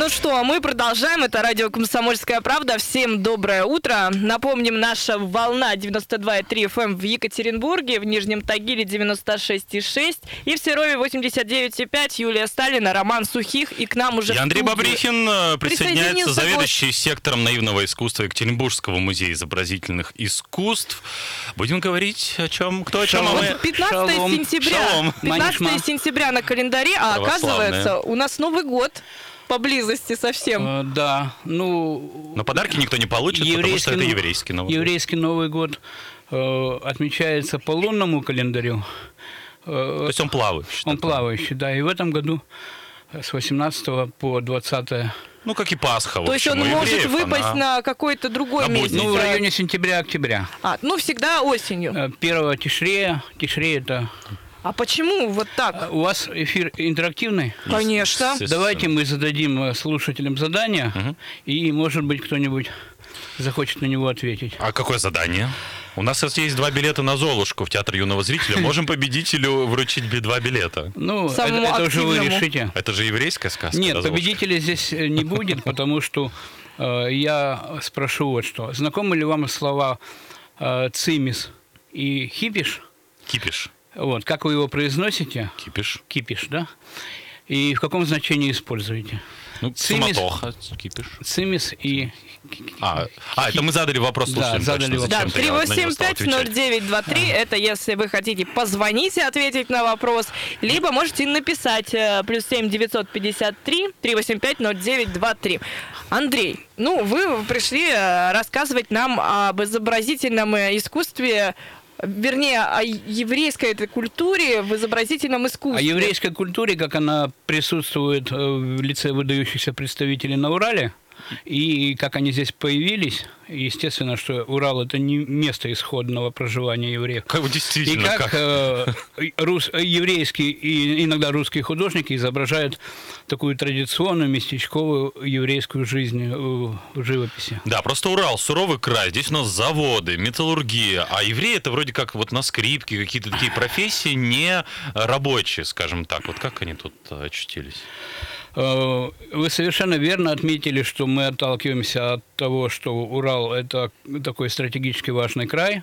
Ну что, а мы продолжаем. Это радио «Комсомольская правда». Всем доброе утро. Напомним, наша волна 92,3 FM эм в Екатеринбурге, в Нижнем Тагиле 96,6 и в Серове 89,5. Юлия Сталина, Роман Сухих и к нам уже И Андрей Бабрихин э, присоединяется, заведующий сектором наивного искусства Екатеринбургского музея изобразительных искусств. Будем говорить о чем, кто о чем, а Вот мы... 15 Шалом. сентября. Шалом. 15 Манишма. сентября на календаре, а оказывается, у нас Новый год поблизости совсем. Э, Да, ну... Но подарки никто не получит, потому что это еврейский Новый год. Еврейский Новый год э, отмечается по лунному календарю. Э, То есть он плавающий. он плавающий, да. И в этом году с 18 по 20 Ну, как и Пасха, То есть он может евреев выпасть она- на какой-то другой на месяц. ну, в районе сентября-октября. А, ну всегда осенью. Э, 1 тишрея. Тишрея это... А почему вот Э, так? У вас эфир интерактивный? Конечно. Давайте мы зададим э, слушателям задание, и, может быть, кто-нибудь захочет на него ответить. А какое задание? У нас есть два билета на Золушку в Театр юного зрителя. Можем победителю вручить два билета. Ну, это, Самому это уже вы решите. Это же еврейская сказка. Нет, победителя здесь э, не будет, потому что э, я спрошу вот что. Знакомы ли вам слова э, цимис и хипиш? Кипиш. Вот, как вы его произносите? Кипиш. Кипиш, да? И в каком значении используете? Ну, Цимис. суматоха. Кипиш. Цимис и... А, а, это мы задали вопрос Да, слушателям. задали точно, вопрос. Да, зачем-то я на него стал отвечать. 3850923, это если вы хотите позвонить и ответить на вопрос, либо можете написать э, плюс 7 953 385 0923. Андрей, ну вы пришли э, рассказывать нам об изобразительном э, искусстве, вернее, о еврейской этой культуре в изобразительном искусстве. О еврейской культуре, как она присутствует э, в лице выдающихся представителей на Урале, и как они здесь появились. Естественно, что Урал – это не место исходного проживания евреев. Как, И действительно, как, как? э, рус- еврейские и иногда русские художники изображают такую традиционную местечковую еврейскую жизнь э, в живописи. Да, просто Урал, суровый край, здесь у нас заводы, металлургия, а евреи это вроде как вот на скрипке, какие-то такие профессии не рабочие, скажем так. Вот как они тут э, очутились? Э, Вы совершенно верно отметили, что мы отталкиваемся от того, что Урал – это такой стратегически важный край,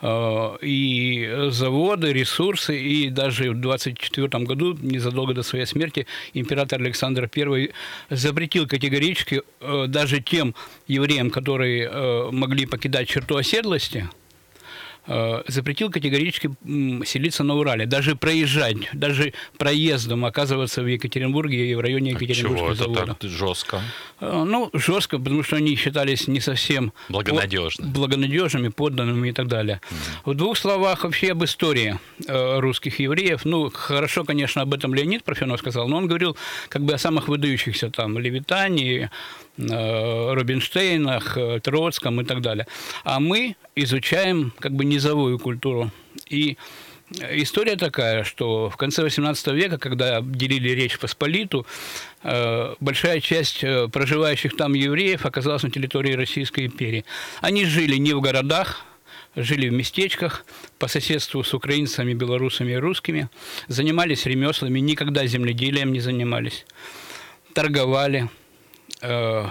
Э, и заводы, ресурсы, и даже в 24 году, незадолго до своей смерти, император Александр I запретил категорически э, даже тем евреям, которые могли покидать черту оседлости, запретил категорически селиться на Урале, даже проезжать, даже проездом оказываться в Екатеринбурге и в районе Чего Екатеринбургского это завода. так жестко? Э, Ну, жестко, потому что они считались не совсем Благонадежны. о- благонадежными, подданными и так далее. В двух словах вообще об истории э, русских евреев. Ну, хорошо, конечно, об этом Леонид Парфенов сказал, но он говорил как бы о самых выдающихся там Левитане, э, Рубинштейнах, э, Троцком и так далее. А мы изучаем как бы низовую культуру. И История такая, что в конце XVIII века, когда делили Речь Посполиту, э, большая часть э, проживающих там евреев оказалась на территории Российской империи. Они жили не в городах, жили в местечках по соседству с украинцами, белорусами и русскими, занимались ремеслами, никогда земледелием не занимались, торговали э,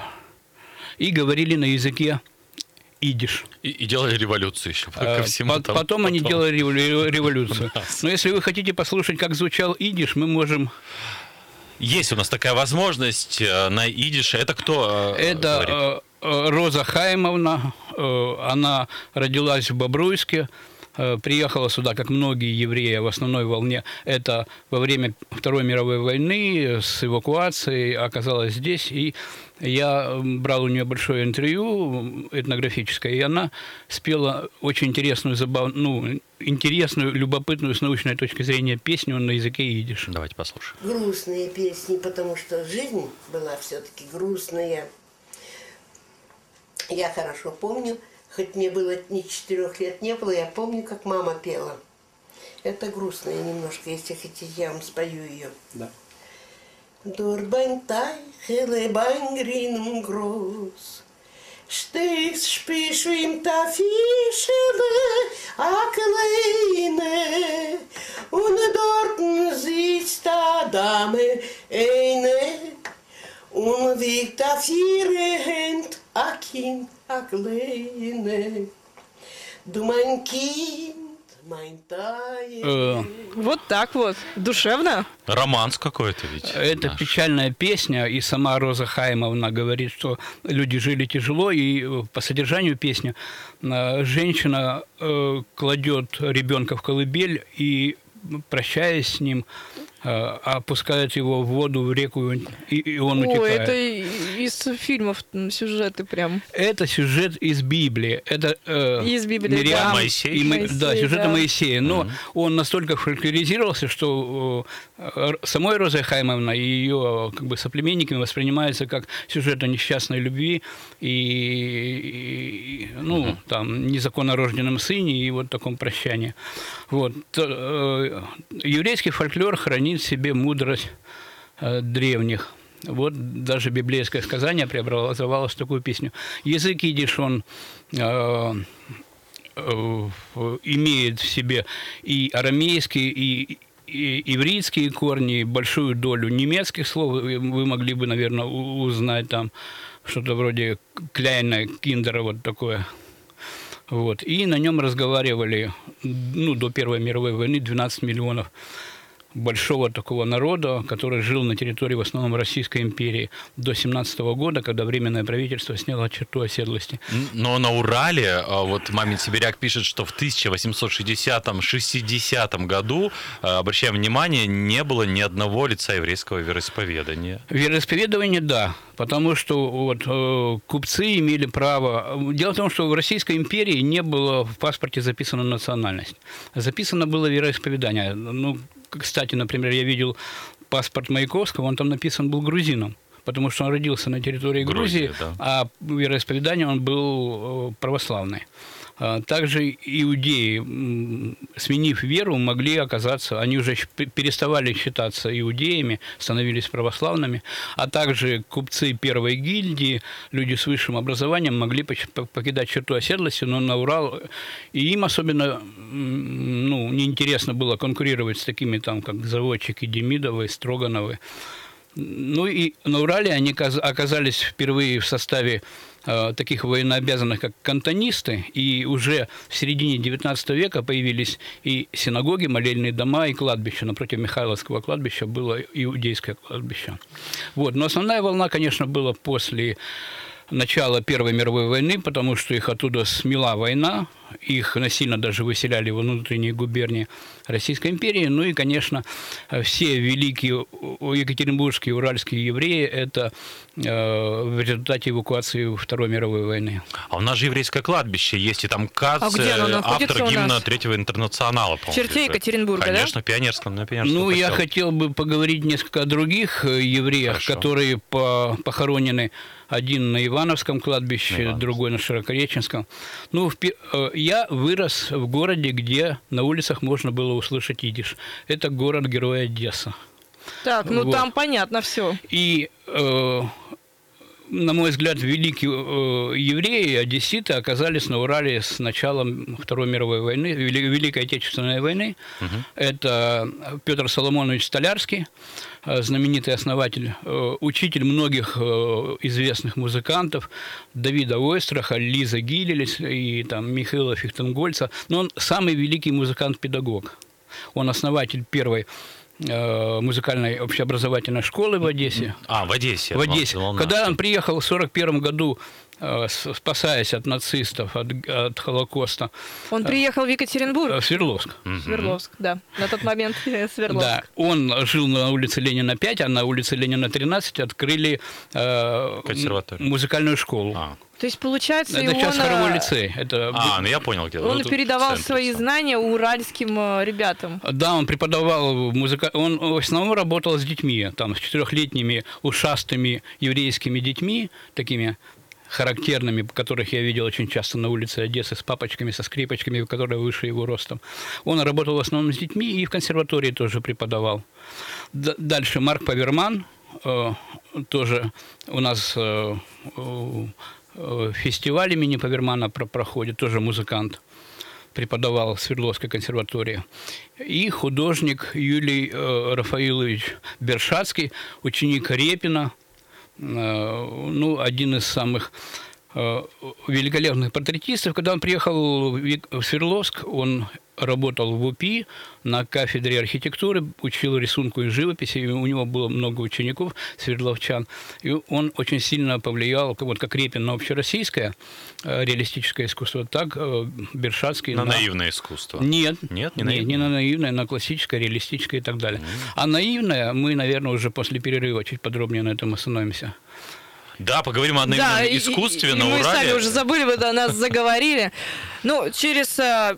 и говорили на языке идиш. И, и делали революцию еще ко Э, всему по- тому. Потом они делали револю- революцию. Но если вы хотите послушать, как звучал идиш, мы можем... Есть у нас такая возможность э, на идише. Это кто Это говорит? Роза Хаймовна, она родилась в Бобруйске, приехала сюда, как многие евреи, в основной волне. Это во время Второй мировой войны с эвакуацией оказалась здесь. И я брал у нее большое интервью этнографическое, и она спела очень интересную, забав... ну, интересную, любопытную с научной точки зрения песню на языке идиш. Давайте послушаем. грустные песни, потому что жизнь была все-таки грустная. Я хорошо помню, хоть мне было ни четырех лет не было, я помню, как мама пела. Это грустная немножко, если хотите, я вам спою ее. Да. Дурбантай, хелебангринум spies wim ta fischele akleine und dorten sitzt da Dame eine und wiegt vier Hand a Kind a kleine Du mein Kind, mein Teil Вот так вот. Душевно. Романс какой-то ведь. Это наш. печальная песня, и сама Роза Хаймовна говорит, что люди жили тяжело, и э, по содержанию песни э, женщина э, кладет ребенка в колыбель и, прощаясь с ним, э, опускает его в воду, в реку, и, и он Ой, утекает. это из фильмов сюжеты прям. Это сюжет из Библии. Это э, Из Библии, Мириам да. Моисей? и Мо- Моисей, да, сюжет да. о Моисее. Но он настолько фольклоризировался, что э, самой Розой Хаймовна и ее как бы соплеменниками воспринимается как сюжет о несчастной любви и, и, ну там незаконно рожденном сыне и вот таком прощании. Вот То, э, еврейский фольклор хранит в себе мудрость э, древних. Вот даже библейское сказание преобразовалось в такую песню. Язык идиш, он э, э, имеет в себе и арамейские, и, и ивритские корни, и большую долю немецких слов. Вы могли бы, наверное, узнать там что-то вроде кляйна, киндера, вот такое. Вот. И на нем разговаривали ну, до Первой мировой войны 12 миллионов большого такого народа, который жил на территории в основном Российской империи до 17 года, когда Временное правительство сняло черту оседлости. Но на Урале, а, вот Мамин Сибиряк пишет, что в 1860-60 году, а, обращаем внимание, не было ни одного лица еврейского вероисповедания. Вероисповедование, да, потому что вот, э, купцы имели право... Дело в том, что в Российской империи не было в паспорте записана национальность. Записано было вероисповедание. Ну, кстати, например, я видел паспорт Маяковского, он там написан был грузином. Потому что он родился на территории Грузии, Грузии, да. а вероисповедание он был э, православный. А Также иудеи, сменив веру, могли оказаться, они уже переставали считаться иудеями, становились православными, а также купцы первой гильдии, люди с высшим образованием могли покидать черту оседлости, но на Урал, и им особенно ну, неинтересно было конкурировать с такими там, как заводчики Демидовы, Строгановы. Ну и на Урале они каз- оказались впервые в составе таких военнообязанных, как кантонисты, и уже в середине XIX века появились и синагоги, молельные дома, и кладбища. Напротив Михайловского кладбища было иудейское кладбище. Вот. Но основная волна, конечно, была после начала Первой мировой войны, потому что их оттуда смела война, их насильно даже выселяли во внутренние губернии Российской империи. Ну и, конечно, все великие екатеринбургские уральские евреи – это э, в результате эвакуации Второй мировой войны. А у нас же еврейское кладбище есть, и там Кац, А где оно э, автор гимна? Третьего интернационала, по-моему. черте. Екатеринбурга, да? Конечно, в Пионерском, на Пионерском Ну, я поселке. хотел бы поговорить несколько о других э, евреях, Хорошо. которые по- похоронены один на Ивановском кладбище, На Ивановском. другой на Широкореченском. Ну, в э, я вырос в городе, где на улицах можно было услышать идиш. Это город-герой Одесса. Так, ну Вот. там понятно все. И, э, на мой взгляд, великие э, евреи, одесситы оказались на Урале с началом Второй мировой войны, Вели- Великой Отечественной войны. Это Петр Соломонович Столярский, э, знаменитый основатель, э, учитель многих известных музыкантов, Давида Ойстраха, Лиза Гилелес и там, Михаила Фихтенгольца. Но он самый великий музыкант-педагог. Он основатель первой музыкальной общеобразовательной школы в Одессе. А, в Одессе. В Одессе. думал, Когда он приехал в 1941 году, э, спасаясь от нацистов, от, от Холокоста, Он приехал в э, Екатеринбург. в Свердловск. Свердловск, да. На тот момент э, Свердловск. Да, он жил на улице Ленина 5, а на улице Ленина 13 открыли э, Консерваторию. музыкальную школу. А, То есть, получается, Это сейчас он, хоровой э, лицей. Это А, ну я понял, где. он Ну, передавал в центре свои сам. знания уральским э, ребятам. Да, он преподавал музыка. Он в основном работал с детьми, там, с четырехлетними ушастыми еврейскими детьми, такими характерными, которых я видел очень часто на улице Одессы с папочками, со скрипочками, которые выше его ростом. Он работал в основном с детьми и в консерватории тоже преподавал. Дальше Марк Паверман, э, тоже у нас э, э, фестиваль имени Павермана про- проходит, тоже музыкант преподавал в Свердловской консерватории. И художник Юлий э, Рафаилович Бершацкий, ученик Репина, ну, один из самых э, великолепных портретистов. Когда он приехал в Свердловск, он работал в УПИ на кафедре архитектуры, учил рисунку и живописи, и у него было много учеников, свердловчан, и он очень сильно повлиял, как- вот как Репин на общероссийское э, реалистическое искусство, так э, Бершацкий На наивное искусство. нет, Нет, не наивное? не на наивное, на классическое, реалистическое и так далее. А наивное мы, наверное, уже после перерыва чуть подробнее на этом остановимся. Да, поговорим о наивном и- искусстве и- и на мы Урале. сами уже забыли, вы до нас заговорили. Ну, через э,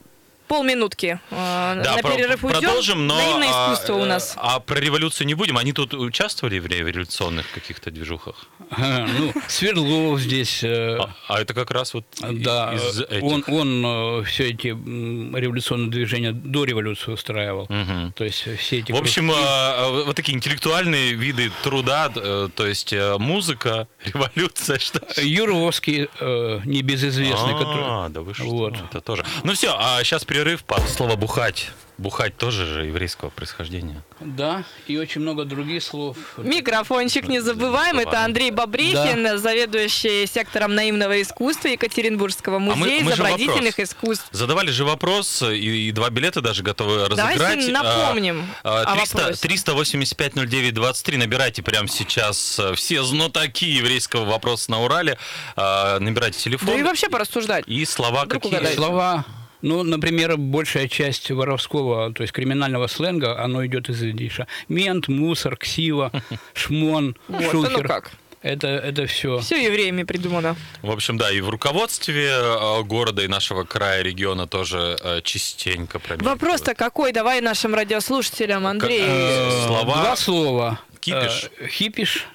полминутки э, Да, на про- перерыв уйдем. продолжим, но Наивное а, искусство у э, нас. А про революцию не будем. Они тут участвовали в ре- революционных каких-то движухах? Ага, Ну, Свердлов здесь... э, А, а это как раз вот Да, из этих. он, он все эти революционные движения до революции устраивал. То есть все эти... В общем, кружки- а, а, вот такие интеллектуальные виды труда, э, то есть э, музыка, революция, что Юровский, э, небезызвестный, который... А, да вы что, Вот. это тоже. Ну все, а сейчас перерыв по слово бухать. Бухать тоже же еврейского происхождения. Да, и очень много других слов. Микрофончик не забываем. Это Андрей Бабрихин, заведующий сектором наивного искусства Екатеринбургского мы- музея мы же изобразительных вопрос. искусств. Задавали же вопрос, и, и два билета даже готовы Давайте разыграть. напомним А, а, о 300, вопросе. 385 09 23. Набирайте прямо сейчас э, все знатоки еврейского вопроса на Урале. А, Набирайте телефон. Да и вообще порассуждать. И слова Вдруг какие? угадайте. Слова, ну, например, большая часть воровского, то есть криминального сленга, оно идет из идиша. Мент, мусор, ксива, шмон, Вот, а ну шухер. как. Это, это все. Все евреями придумано. В общем, да, и в руководстве э, города и нашего края, региона тоже э, частенько промелькивают. Вопрос-то какой? Давай нашим радиослушателям, Андрей. Э, слова. Два слова. Кипиш. Э, Хипиш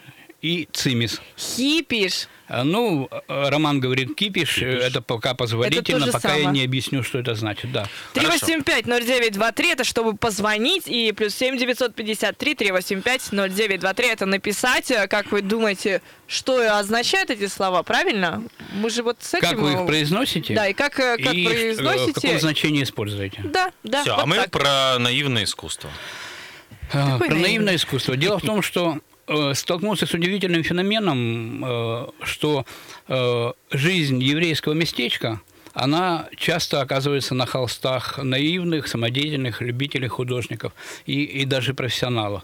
и цимис. Хипиш. А, Ну, Роман говорит кипиш, э, это пока позволительно, же пока я самое. не объясню, что это значит, да. 385-0923, это чтобы позвонить, и плюс 7 953 385 0923, это написать. Э, Как вы думаете, что означают эти слова, правильно? Мы же вот с этим... Как вы их произносите? Да, и как, э, как и, произносите... в каком значении используете? Да, да, Все, вот а мы так. про наивное искусство. А, Какое Про наивное? наивное искусство. Дело в том, что столкнулся с удивительным феноменом, э, что э, жизнь еврейского местечка, она часто оказывается на холстах наивных, самодеятельных любителей художников и, и даже профессионалов.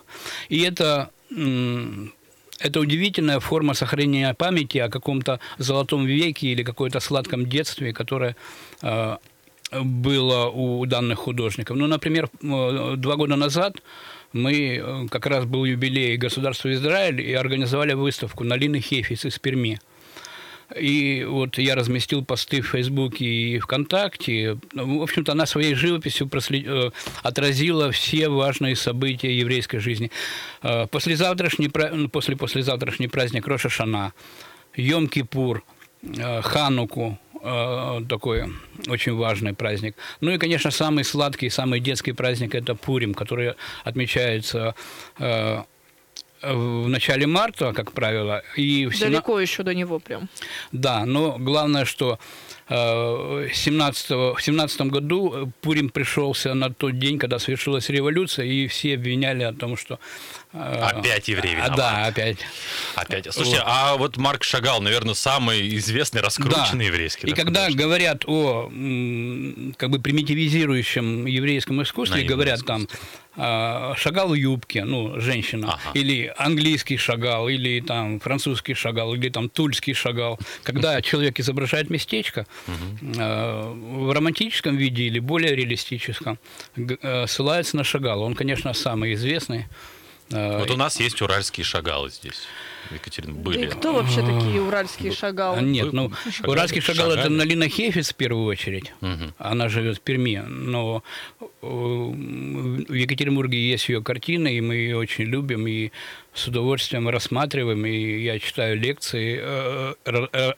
И это это удивительная форма сохранения памяти о каком-то золотом веке или какой-то сладком детстве, которое э, было у данных художников. Ну, например, э, два года назад мы, э, как раз был юбилей государства Израиль, и организовали выставку «Налины Хефис» из Перми. И вот я разместил посты в Фейсбуке и ВКонтакте. В общем-то, она своей живописью прослед- э, отразила все важные события еврейской жизни. Э, Послезавтрашний, ну, после послезавтрашний праздник Роша Шана, Йом-Кипур, Хануку, такой очень важный праздник. Ну и, конечно, самый сладкий, самый детский праздник – это Пурим, который отмечается э, в начале марта, как правило, и в сена- Далеко еще до него прям. да, но главное, что э, 17 в 17 году Пурим пришелся на тот день, когда совершилась революция, и все обвиняли о том, что... э, Опять евреи а, виноваты. Да, опять. Опять. Слушайте, Вот. а вот Марк Шагал, наверное, самый известный, раскрученный Да. еврейский. И да, когда художник. говорят о как бы примитивизирующем еврейском искусстве, говорят там а, шагал в юбке, ну, женщина, Ага. или английский шагал, или там французский шагал, или там тульский шагал. Когда человек изображает местечко а, в романтическом виде или более реалистическом, э, ссылается на шагал. Он, конечно, самый известный. А, Вот у нас есть уральские шагалы здесь. в Екатеринбурге. Да и были. кто вообще такие уральские шагалы? А, Нет, ну, шагали, уральский шагал это. Налина Хефиц в первую очередь. Мгм. Она живет в Перми, но э, в Екатеринбурге есть ее картины, и мы ее очень любим. И с удовольствием рассматриваем, и я читаю лекции, э, э, э,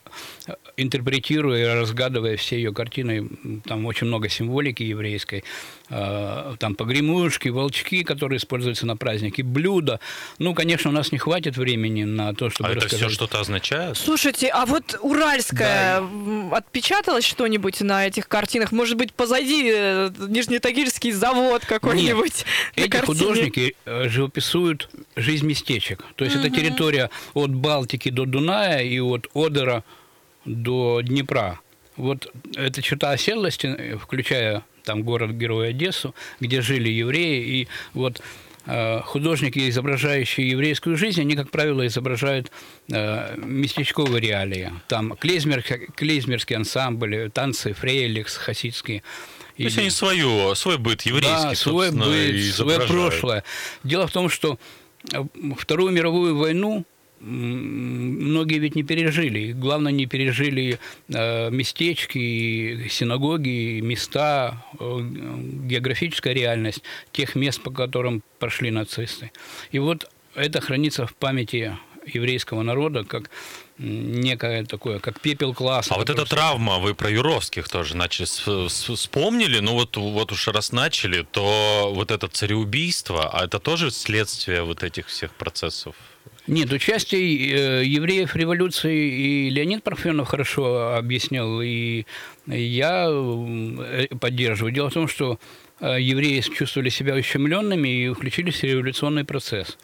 интерпретируя и разгадывая все ее картины. Там очень много символики еврейской. Э, там погремушки, волчки, которые используются на празднике, блюда. Ну, конечно, у нас не хватит времени на то, чтобы А это рассказать. все что-то означает? Слушайте, а вот Уральская м, отпечаталось что-нибудь на этих картинах? Может быть, позади Нижнетагильский завод какой-нибудь? Эти картине? художники живописуют жизнь местечек. То есть это территория от Балтики до Дуная и от Одера до Днепра. Вот эта черта оседлости, включая там город-герой Одессу, где жили евреи, и вот э, художники, изображающие еврейскую жизнь, они, как правило, изображают э, местечковые реалии. Там клейзмер, клейзмерский ансамбль, танцы, фрейликс, хасидские. То есть они свою, свой быт еврейский, да, свой быт, свое прошлое. Дело в том, что Вторую мировую войну многие ведь не пережили. Главное, не пережили э, местечки, синагоги, места, э, географическая реальность тех мест, по которым прошли нацисты. И вот это хранится в памяти еврейского народа как некое такое, как пепел класса. А вот эта травма, вы про Юровских тоже начали, вспомнили, ну вот, вот уж раз начали, то вот это цареубийство, а это тоже следствие вот этих всех процессов? Нет, участие э, евреев в революции и Леонид Парфенов хорошо объяснял, и я э, поддерживаю. Дело в том, что э, евреи чувствовали себя ущемленными и включились в революционный процесс.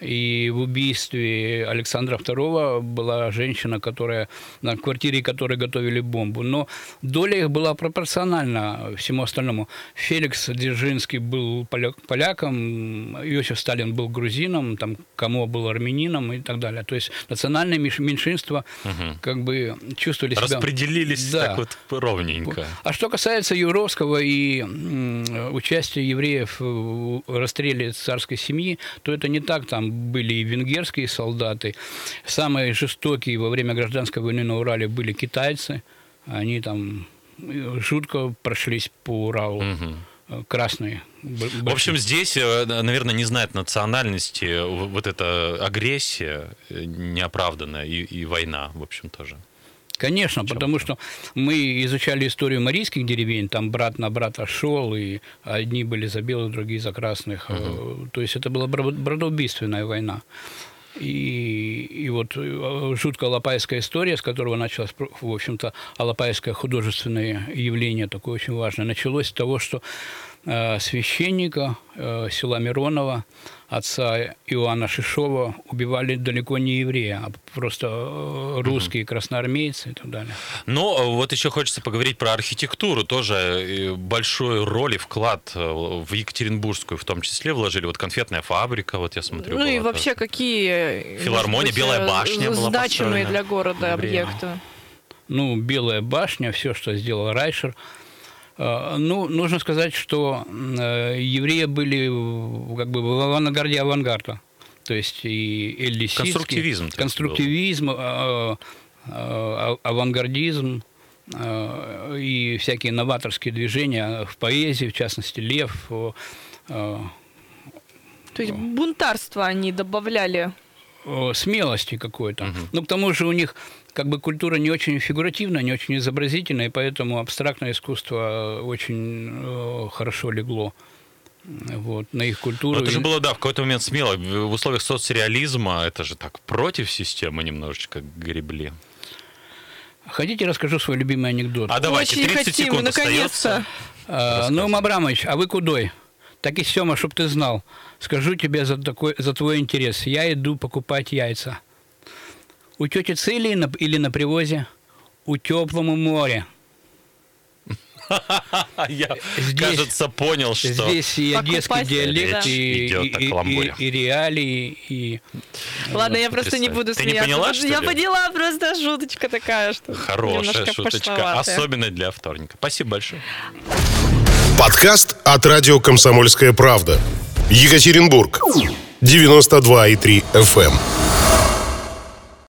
И в убийстве Александра II была женщина, которая на квартире которой готовили бомбу. Но доля их была пропорциональна всему остальному. Феликс Дзержинский был поля- поляком, Иосиф Сталин был грузином, там Камо был армянином и так далее. То есть национальные меньш- меньшинства как бы чувствовали себя... Распределились Да. так вот ровненько. А что касается Юровского и м, участия евреев в расстреле царской семьи, то это не так. Там были и венгерские солдаты. Самые жестокие во время гражданской войны на Урале были китайцы. Они там э, жутко прошлись по Уралу. Э, Красные. б- В общем, здесь, э, наверное, не знает национальности вот эта агрессия неоправданная и, и война, в общем, тоже. Конечно, потому что мы изучали историю марийских деревень, там брат на брата шел, и одни были за белых, другие за красных. Э, То есть это была бра- братоубийственная война. И, и вот э, жуткая алапайская история, с которого началось, в общем-то, алапайское художественное явление, такое очень важное, началось с того, что священника э, села Миронова, отца Иоанна Шишова, убивали далеко не евреи, а просто э, русские красноармейцы и так далее. Но э, вот еще хочется поговорить про архитектуру. Тоже э, большой роль и вклад э, в Екатеринбургскую в том числе вложили. Вот конфетная фабрика, вот я смотрю. Ну и вообще тоже. какие Филармония, быть, Белая э, башня была значимые для города объекты? ну, Белая башня, все, что сделал Райшер. Э, Ну, нужно сказать, что э, евреи были как бы в авангарде авангарда. То есть и эллиситский... Конструктивизм, Конструктивизм, э, э, авангардизм и всякие новаторские движения в поэзии, в частности, Лев, То есть бунтарство они добавляли. Э, смелости какой-то. Ну, к тому же у них как бы культура не очень фигуративная, не очень изобразительная, и поэтому абстрактное искусство э, очень э, хорошо легло э, вот, на их культуру. Но это же было, да, в какой-то момент смело. В условиях соцреализма это же так против системы немножечко гребли. Хотите, расскажу свой любимый анекдот? А давайте, Очень 30 хотим, секунд наконец-то. остается. А, ну, Абрамович, а вы кудой? Так и Сема, чтоб ты знал. Скажу тебе за, такой, за твой интерес. Я иду покупать яйца. У тети Цели на- или на привозе? У теплому море. Я, Здесь- кажется, понял, что... Здесь и одесский диалект, да. и, и- и- и- и реалии, и... Ладно, я просто не буду Ты не поняла, что Я ли? поняла, просто шуточка такая, что Хорошая шуточка, пошловатая. особенно для вторника. Спасибо большое. Подкаст от радио «Комсомольская правда». Екатеринбург. 92,3 FM.